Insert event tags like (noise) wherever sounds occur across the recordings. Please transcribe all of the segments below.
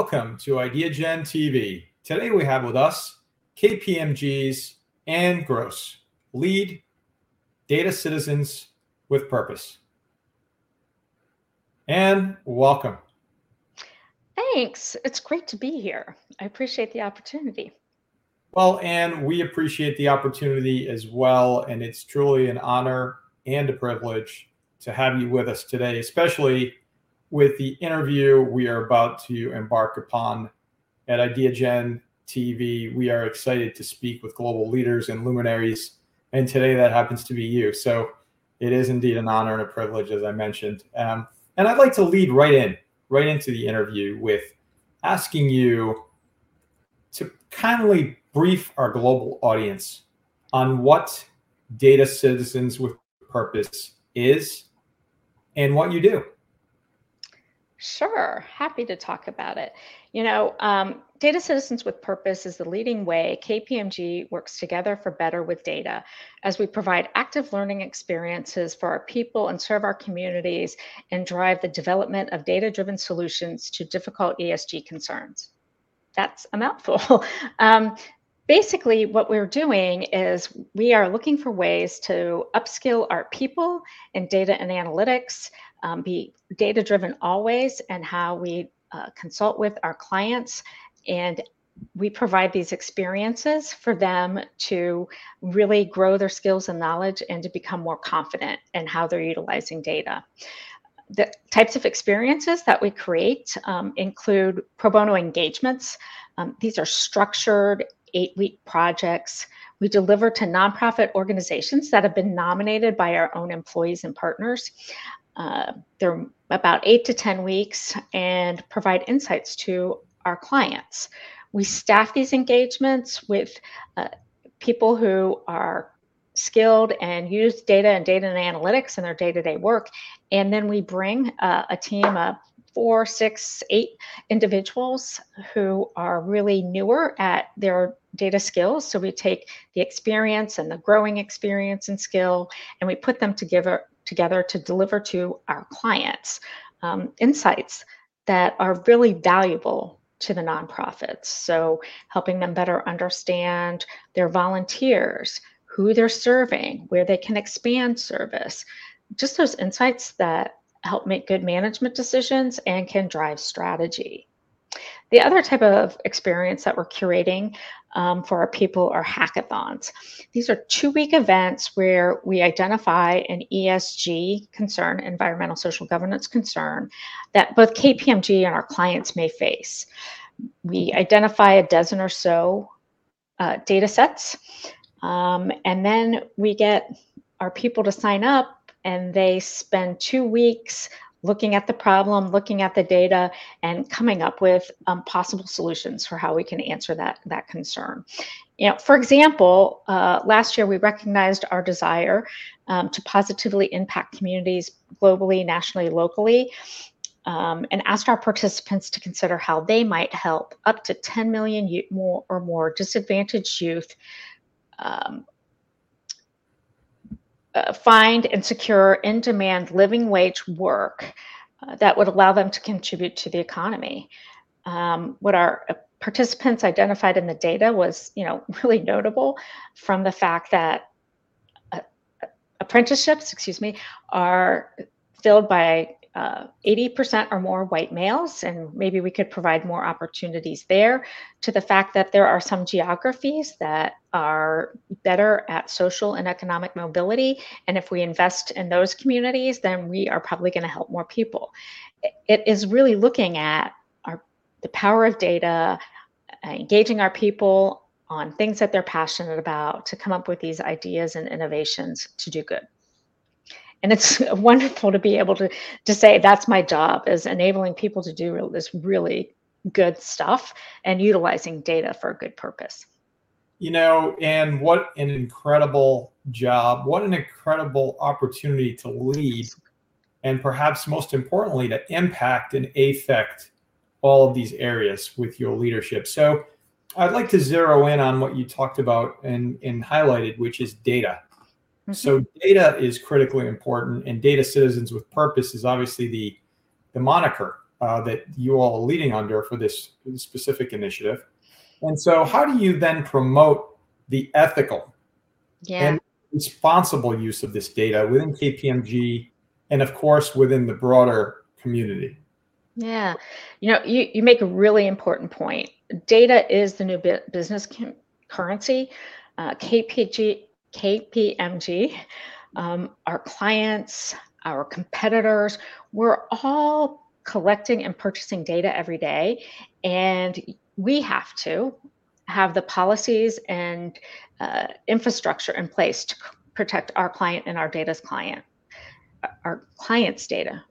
welcome to IdeaGen TV. Today we have with us KPMG's Anne Gross, lead data citizens with purpose. Anne, welcome. Thanks. It's great to be here. I appreciate the opportunity. Well, Anne, we appreciate the opportunity as well. And it's truly an honor and a privilege to have you with us today, especially with the interview we are about to embark upon at IdeaGen TV. We are excited to speak with global leaders and luminaries, and today that happens to be you. So it is indeed an honor and a privilege, as I mentioned. Um, and I'd like to lead right in, right into the interview with asking you to kindly brief our global audience on what Data Citizens with Purpose is and what you do. Sure, happy to talk about it. You know, um, Data Citizens with Purpose is the leading way KPMG works together for better with data as we provide active learning experiences for our people and serve our communities and drive the development of data driven solutions to difficult ESG concerns. That's a mouthful. (laughs) um, basically, what we're doing is we are looking for ways to upskill our people in data and analytics um, be data driven always and how we uh, consult with our clients and we provide these experiences for them to really grow their skills and knowledge and to become more confident in how they're utilizing data. The types of experiences that we create um, include pro bono engagements. Um, these are structured eight week projects. We deliver to nonprofit organizations that have been nominated by our own employees and partners. Uh, they're about eight to 10 weeks and provide insights to our clients. We staff these engagements with uh, people who are skilled and use data and data and analytics in their day to day work. And then we bring uh, a team of four, six, eight individuals who are really newer at their data skills. So we take the experience and the growing experience and skill and we put them together together to deliver to our clients um, insights that are really valuable to the nonprofits. So, helping them better understand their volunteers, who they're serving, where they can expand service, just those insights that help make good management decisions and can drive strategy. The other type of experience that we're curating um, for our people are hackathons. These are two week events where we identify an ESG concern, environmental social governance concern, that both KPMG and our clients may face. We identify a dozen or so uh, data sets, um, and then we get our people to sign up and they spend two weeks looking at the problem, looking at the data, and coming up with um, possible solutions for how we can answer that, that concern. You know, for example, uh, last year we recognized our desire um, to positively impact communities globally, nationally, locally, um, and asked our participants to consider how they might help up to 10 million more or more disadvantaged youth um, uh, find and secure in demand living wage work uh, that would allow them to contribute to the economy. Um, what our uh, participants identified in the data was, you know, (laughs) really notable from the fact that uh, apprenticeships, excuse me, are filled by uh, 80% or more white males, and maybe we could provide more opportunities there, to the fact that there are some geographies that are better at social and economic mobility. And if we invest in those communities, then we are probably going to help more people. It is really looking at our, the power of data, uh, engaging our people on things that they're passionate about to come up with these ideas and innovations to do good and it's (laughs) wonderful to be able to to say that's my job is enabling people to do this really good stuff and utilizing data for a good purpose. You know and what an incredible job what an incredible opportunity to lead and perhaps most importantly to impact and affect all of these areas with your leadership. So i'd like to zero in on what you talked about and, and highlighted which is data Mm-hmm. So data is critically important, and data citizens with purpose is obviously the the moniker uh, that you all are leading under for this specific initiative. And so, how do you then promote the ethical yeah. and responsible use of this data within KPMG and, of course, within the broader community? Yeah, you know, you, you make a really important point. Data is the new business currency. Uh, KPG, KPMG, um, our clients, our competitors, we're all collecting and purchasing data every day. And we have to have the policies and uh, infrastructure in place to protect our client and our data's client, our client's data.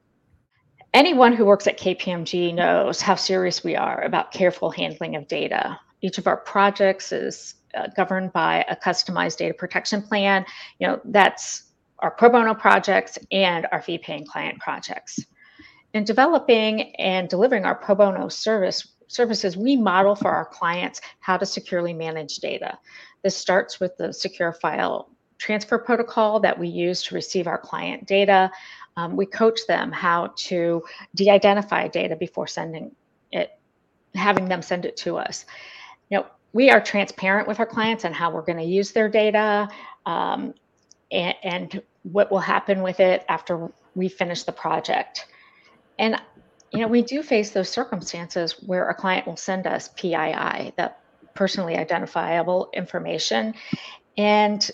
Anyone who works at KPMG knows how serious we are about careful handling of data. Each of our projects is uh, governed by a customized data protection plan. You know, that's our pro bono projects and our fee paying client projects. In developing and delivering our pro bono service services, we model for our clients how to securely manage data. This starts with the secure file transfer protocol that we use to receive our client data. Um, we coach them how to de-identify data before sending it, having them send it to us. You know, we are transparent with our clients on how we're going to use their data um, and, and what will happen with it after we finish the project. And you know, we do face those circumstances where a client will send us PII, that personally identifiable information. And,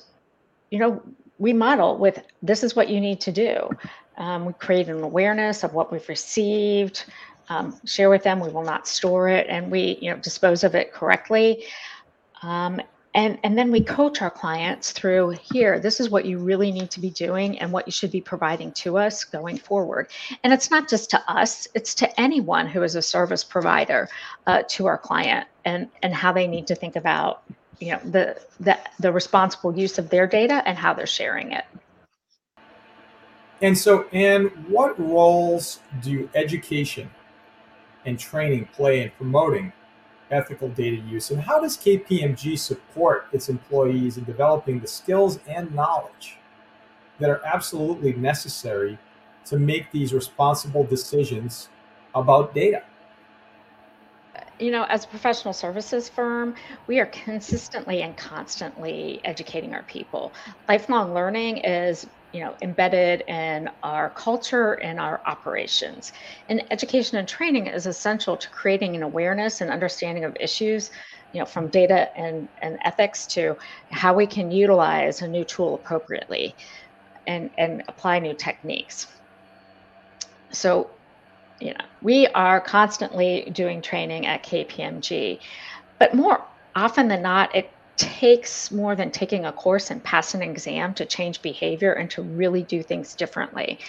you know, we model with this is what you need to do. Um, we create an awareness of what we've received, um, share with them. We will not store it, and we, you know, dispose of it correctly. Um, and and then we coach our clients through here this is what you really need to be doing and what you should be providing to us going forward and it's not just to us it's to anyone who is a service provider uh, to our client and and how they need to think about you know the the the responsible use of their data and how they're sharing it and so and what roles do education and training play in promoting ethical data use, and how does KPMG support its employees in developing the skills and knowledge that are absolutely necessary to make these responsible decisions about data? You know, as a professional services firm, we are consistently and constantly educating our people. Lifelong learning is you know embedded in our culture and our operations. And education and training is essential to creating an awareness and understanding of issues you know from data and, and ethics to how we can utilize a new tool appropriately and and apply new techniques. So you know we are constantly doing training at kpmg but more often than not it takes more than taking a course and pass an exam to change behavior and to really do things differently.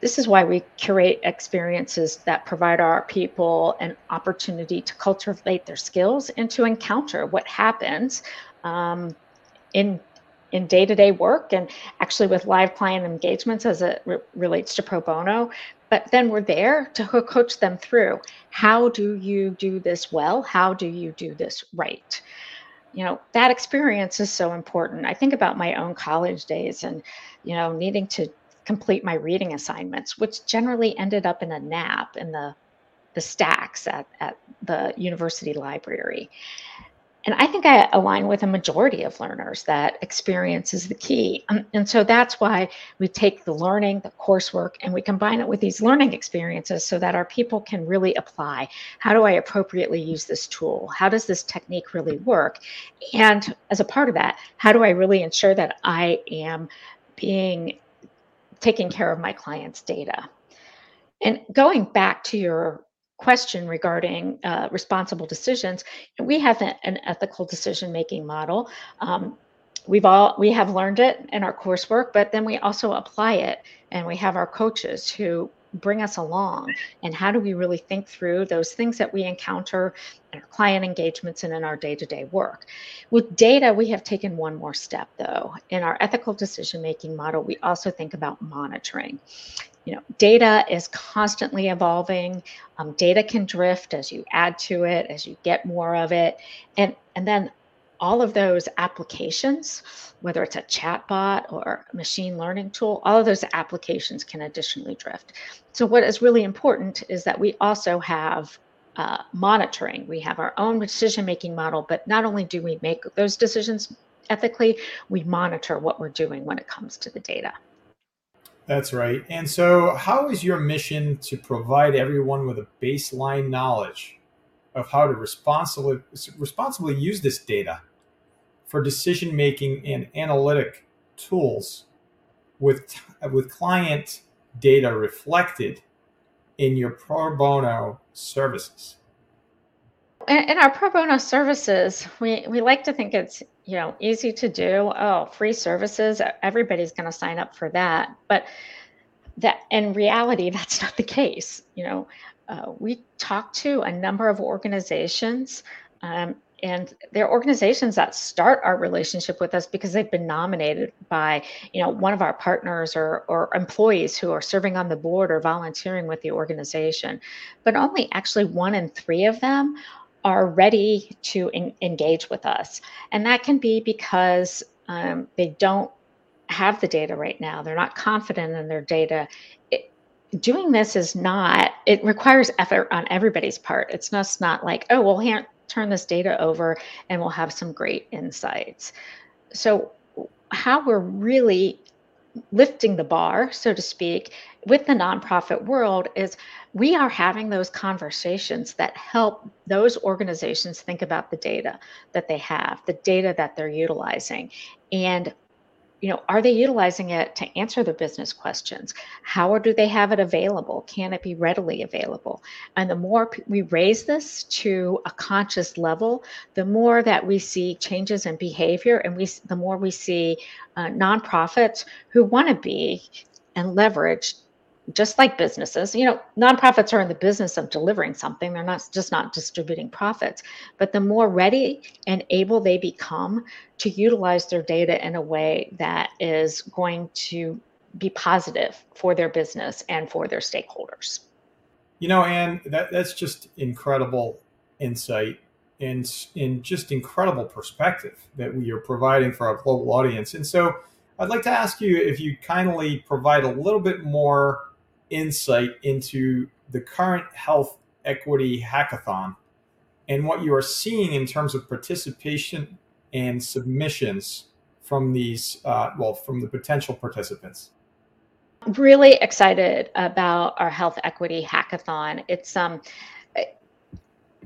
This is why we curate experiences that provide our people an opportunity to cultivate their skills and to encounter what happens um, in in day-to-day work and actually with live client engagements as it re- relates to pro bono. But then we're there to coach them through how do you do this well? How do you do this right you know that experience is so important. I think about my own college days and you know needing to complete my reading assignments which generally ended up in a nap in the the stacks at, at the university library and I think I align with a majority of learners that experience is the key. Um, and so that's why we take the learning, the coursework, and we combine it with these learning experiences so that our people can really apply. How do I appropriately use this tool? How does this technique really work? And as a part of that, how do I really ensure that I am being taking care of my clients' data? And going back to your question regarding uh, responsible decisions, we have an, an ethical decision making model. Um, we've all we have learned it in our coursework, but then we also apply it, and we have our coaches who bring us along and how do we really think through those things that we encounter in our client engagements and in our day-to-day work? With data we have taken one more step though. In our ethical decision making model we also think about monitoring you know, data is constantly evolving. Um, data can drift as you add to it, as you get more of it, and and then all of those applications, whether it's a chatbot or machine learning tool, all of those applications can additionally drift. So, what is really important is that we also have uh, monitoring. We have our own decision making model, but not only do we make those decisions ethically, we monitor what we're doing when it comes to the data. That's right. And so, how is your mission to provide everyone with a baseline knowledge of how to responsibly responsibly use this data for decision making and analytic tools with with client data reflected in your pro bono services in our pro bono services we we like to think it's you know easy to do. Oh free services everybody's going to sign up for that. But that in reality (laughs) that's not the case you know? Uh, we talk to a number of organizations, um, and they're organizations that start our relationship with us because they've been nominated by, you know, one of our partners or or employees who are serving on the board or volunteering with the organization. But only actually one in three of them are ready to engage with us, and that can be because um, they don't have the data right now. They're not confident in their data. Doing this is not it requires effort on everybody's part. It's just not like oh we'll turn this data over and we'll have some great insights. So how we're really lifting the bar so to speak with the nonprofit world is we are having those conversations that help those organizations think about the data that they have the data that they're utilizing. And you know are they utilizing it to answer their business questions? How do they have it available? Can it be readily available? And the more we raise this to a conscious level the more that we see changes in behavior and we the more we see uh, nonprofits who want to be and leverage just like businesses, you know, nonprofits are in the business of delivering something. They're not just not distributing profits. But the more ready and able they become to utilize their data in a way that is going to be positive for their business and for their stakeholders. You know, and that, that's just incredible insight and in just incredible perspective that we are providing for our global audience. And so I'd like to ask you if you kindly provide a little bit more insight into the current health equity hackathon and what you are seeing in terms of participation and submissions from these, uh, well, from the potential participants. Really excited about our health equity hackathon. It's um,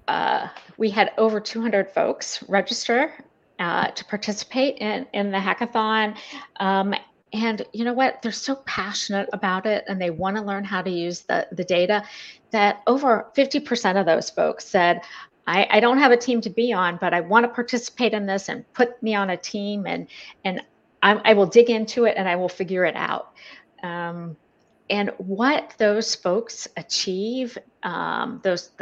uh, we had over 200 folks register uh, to participate in, in the hackathon. Um, and you know what? They're so passionate about it and they want to learn how to use the, the data that over 50% of those folks said I, I don't have a team to be on but i want to participate in this and put me on a team and and I, I will dig into it and i will figure it out. Um, and what those folks achieve um, those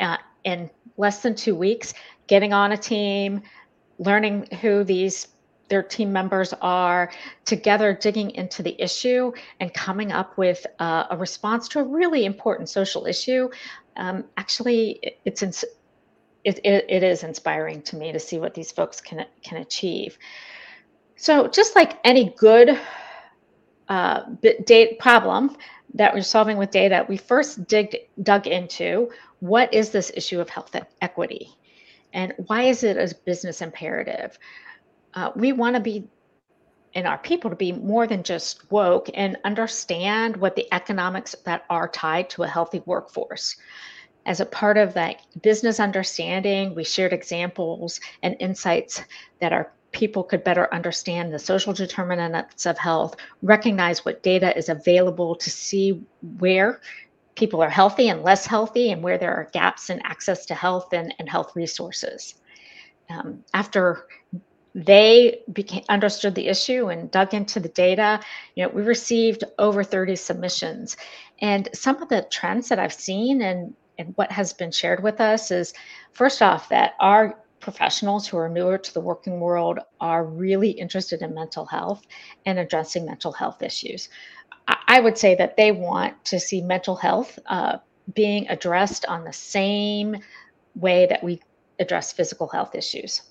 uh, in less than two weeks getting on a team learning who these their team members are together digging into the issue and coming up with uh, a response to a really important social issue. Um, actually, it's it, it, it is inspiring to me to see what these folks can can achieve. So, just like any good uh, data problem that we're solving with data, we first dig, dug into what is this issue of health equity, and why is it a business imperative? Uh, we want to be and our people to be more than just woke and understand what the economics that are tied to a healthy workforce. As a part of that business understanding, we shared examples and insights that our people could better understand the social determinants of health, recognize what data is available to see where people are healthy and less healthy, and where there are gaps in access to health and, and health resources. Um, after they became understood the issue and dug into the data. You know we received over 30 submissions. And some of the trends that i've seen and and what has been shared with us is first off that our professionals who are newer to the working world are really interested in mental health and addressing mental health issues. I would say that they want to see mental health uh, being addressed on the same way that we address physical health issues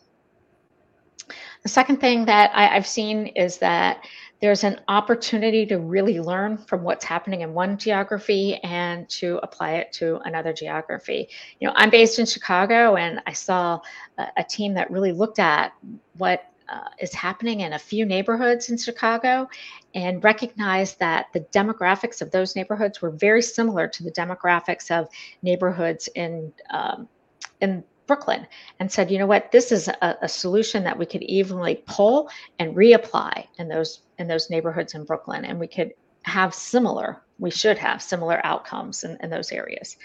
The second thing that I, I've seen is that there's an opportunity to really learn from what's happening in one geography and to apply it to another geography. You know, I'm based in Chicago and I saw a, a team that really looked at what uh, is happening in a few neighborhoods in Chicago and recognized that the demographics of those neighborhoods were very similar to the demographics of neighborhoods in um, in Brooklyn and said, you know what, this is a, a, solution that we could evenly pull and reapply in those in those neighborhoods in Brooklyn, and we could have similar, we should have similar outcomes in, in those areas.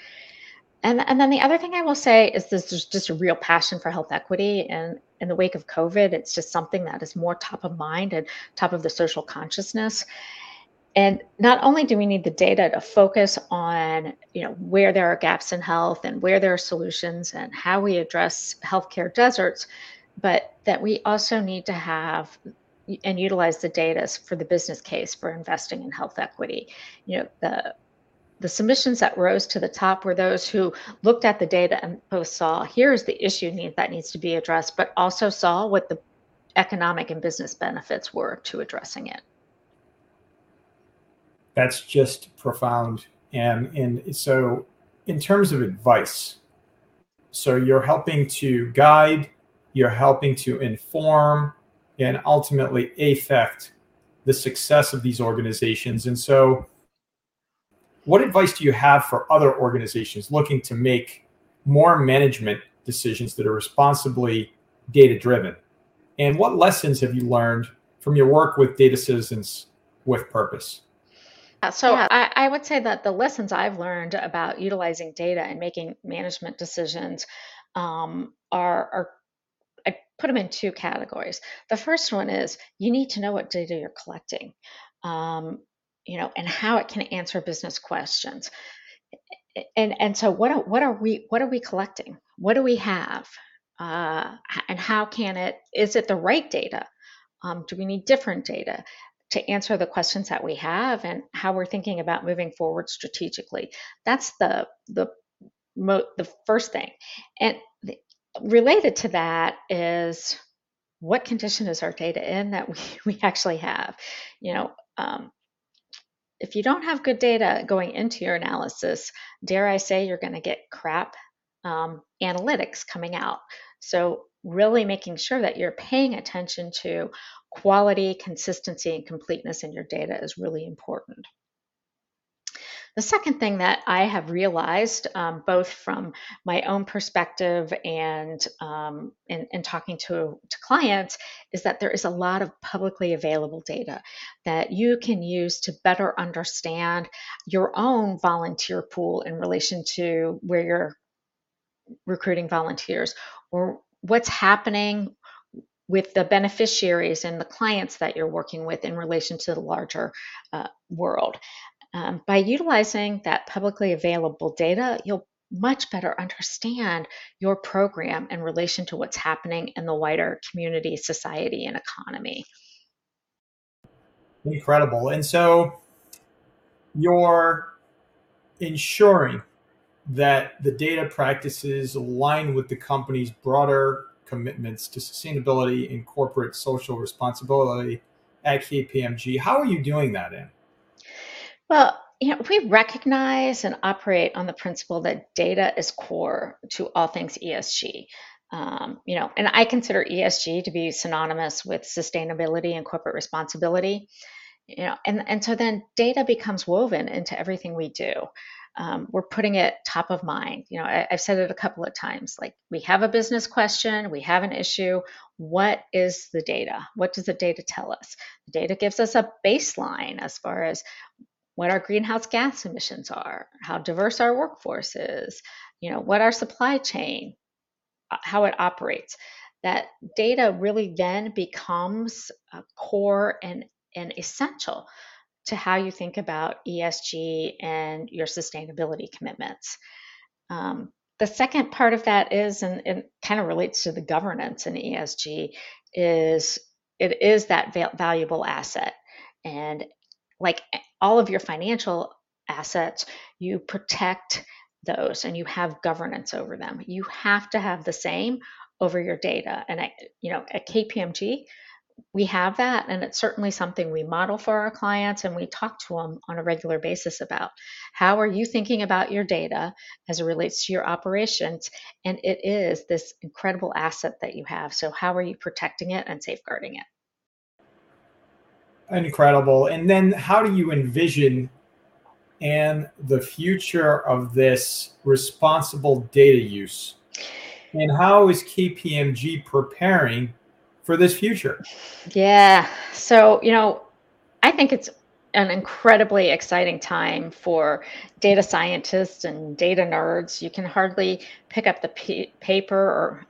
And, and then the other thing I will say is this, there's just a real passion for health equity. And in the wake of COVID, it's just something that is more top of mind and top of the social consciousness. And not only do we need the data to focus on, you know, where there are gaps in health and where there are solutions and how we address healthcare deserts, but that we also need to have and utilize the data for the business case for investing in health equity. You know, the the submissions that rose to the top were those who looked at the data and both saw here's the issue need, that needs to be addressed, but also saw what the economic and business benefits were to addressing it that's just profound. And, and so, in terms of advice, so you're helping to guide, you're helping to inform, and ultimately affect the success of these organizations. And so, what advice do you have for other organizations looking to make more management decisions that are responsibly data driven? And what lessons have you learned from your work with data citizens with purpose? So yeah. I, I, would say that the lessons I've learned about utilizing data and making management decisions um, are, are, I put them in two categories. The first one is you need to know what data you're collecting, um, you know, and how it can answer business questions. And and so what are, what are we what are we collecting? What do we have? Uh, and how can it is it the right data? Um, do we need different data? To answer the questions that we have and how we're thinking about moving forward strategically. That's the the mo- the first thing. And the, related to that is what condition is our data in that (laughs) we, we actually have? You know, um, if you don't have good data going into your analysis, dare I say you're going to get crap um, analytics coming out. So really making sure that you're paying attention to quality, consistency, and completeness in your data is really important. The second thing that I have realized, um, both from my own perspective and um, in, in, talking to, to clients, is that there is a lot of publicly available data that you can use to better understand your own volunteer pool in relation to where you're recruiting volunteers or what's happening with the beneficiaries and the clients that you're working with in relation to the larger uh, world. Um, by utilizing that publicly available data, you'll much better understand your program in relation to what's happening in the wider community, society, and economy. Incredible. And so you're ensuring that the data practices align with the company's broader commitments to sustainability and corporate social responsibility at KPMG. How are you doing that in? Well, you know, we recognize and operate on the principle that data is core to all things ESG. Um, you know, and I consider ESG to be synonymous with sustainability and corporate responsibility. You know, and and so then data becomes woven into everything we do um, we're putting it top of mind. You know, I, I've said it a couple of times. Like we have a business question, we have an issue. What is the data? What does the data tell us? The data gives us a baseline as far as what our greenhouse gas emissions are, how diverse our workforce is, you know, what our supply chain, uh, how it operates. That data really then becomes a core and, and essential to how you think about ESG and your sustainability commitments. Um, the second part of that is, and it kind of relates to the governance in ESG, is it is that valuable asset. And like all of your financial assets, you protect those and you have governance over them. You have to have the same over your data. And I, you know, at KPMG, we have that and it's certainly something we model for our clients and we talk to them on a regular basis about. How are you thinking about your data as it relates to your operations? And it is this incredible asset that you have. So how are you protecting it and safeguarding it? Incredible. And then how do you envision and the future of this responsible data use? And how is kpmg preparing for this future? Yeah. So, you know, I think it's an incredibly exciting time for data scientists and data nerds. You can hardly pick up the p- paper or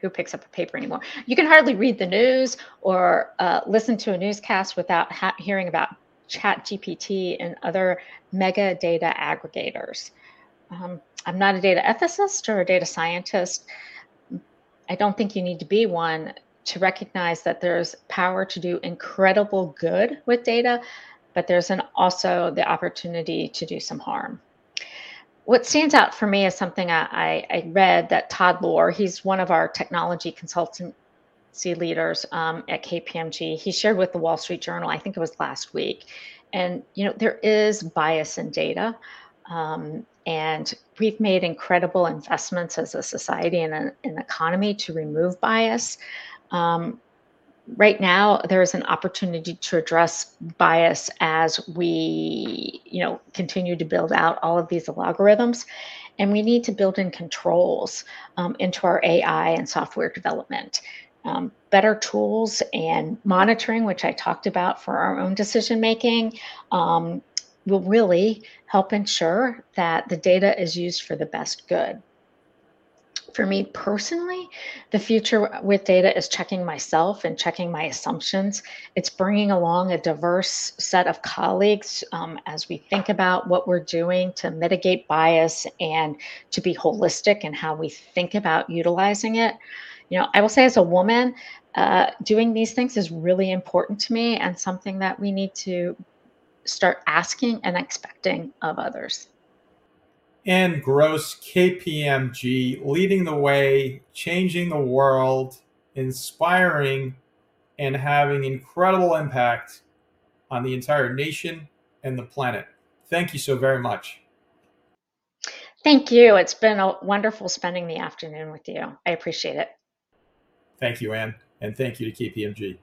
who picks up a paper anymore? You can hardly read the news or uh, listen to a newscast without ha- hearing about Chat GPT and other mega data aggregators. Um, I'm not a data ethicist or a data scientist. I don't think you need to be one to recognize that there's power to do incredible good with data, but there's an also the opportunity to do some harm. What stands out for me is something I, I, read that Todd Lohr, he's one of our technology consultancy leaders um, at KPMG, he shared with the Wall Street Journal, I think it was last week. And, you know, there is bias in data. Um, and we've made incredible investments as a society and an, economy to remove bias. Um, right now, there is an opportunity to address bias as we, you know, continue to build out all of these algorithms, and we need to build in controls um, into our AI and software development. Um, better tools and monitoring, which I talked about for our own decision making, um, will really help ensure that the data is used for the best good for me personally, the future with data is checking myself and checking my assumptions. It's bringing along a diverse set of colleagues um, as we think about what we're doing to mitigate bias and to be holistic in how we think about utilizing it. You know, I will say as a woman, uh, doing these things is really important to me and something that we need to start asking and expecting of others. Anne Gross, KPMG, leading the way, changing the world, inspiring, and having incredible impact on the entire nation and the planet. Thank you so very much. Thank you. It's been a wonderful spending the afternoon with you. I appreciate it. Thank you, Anne, and thank you to KPMG.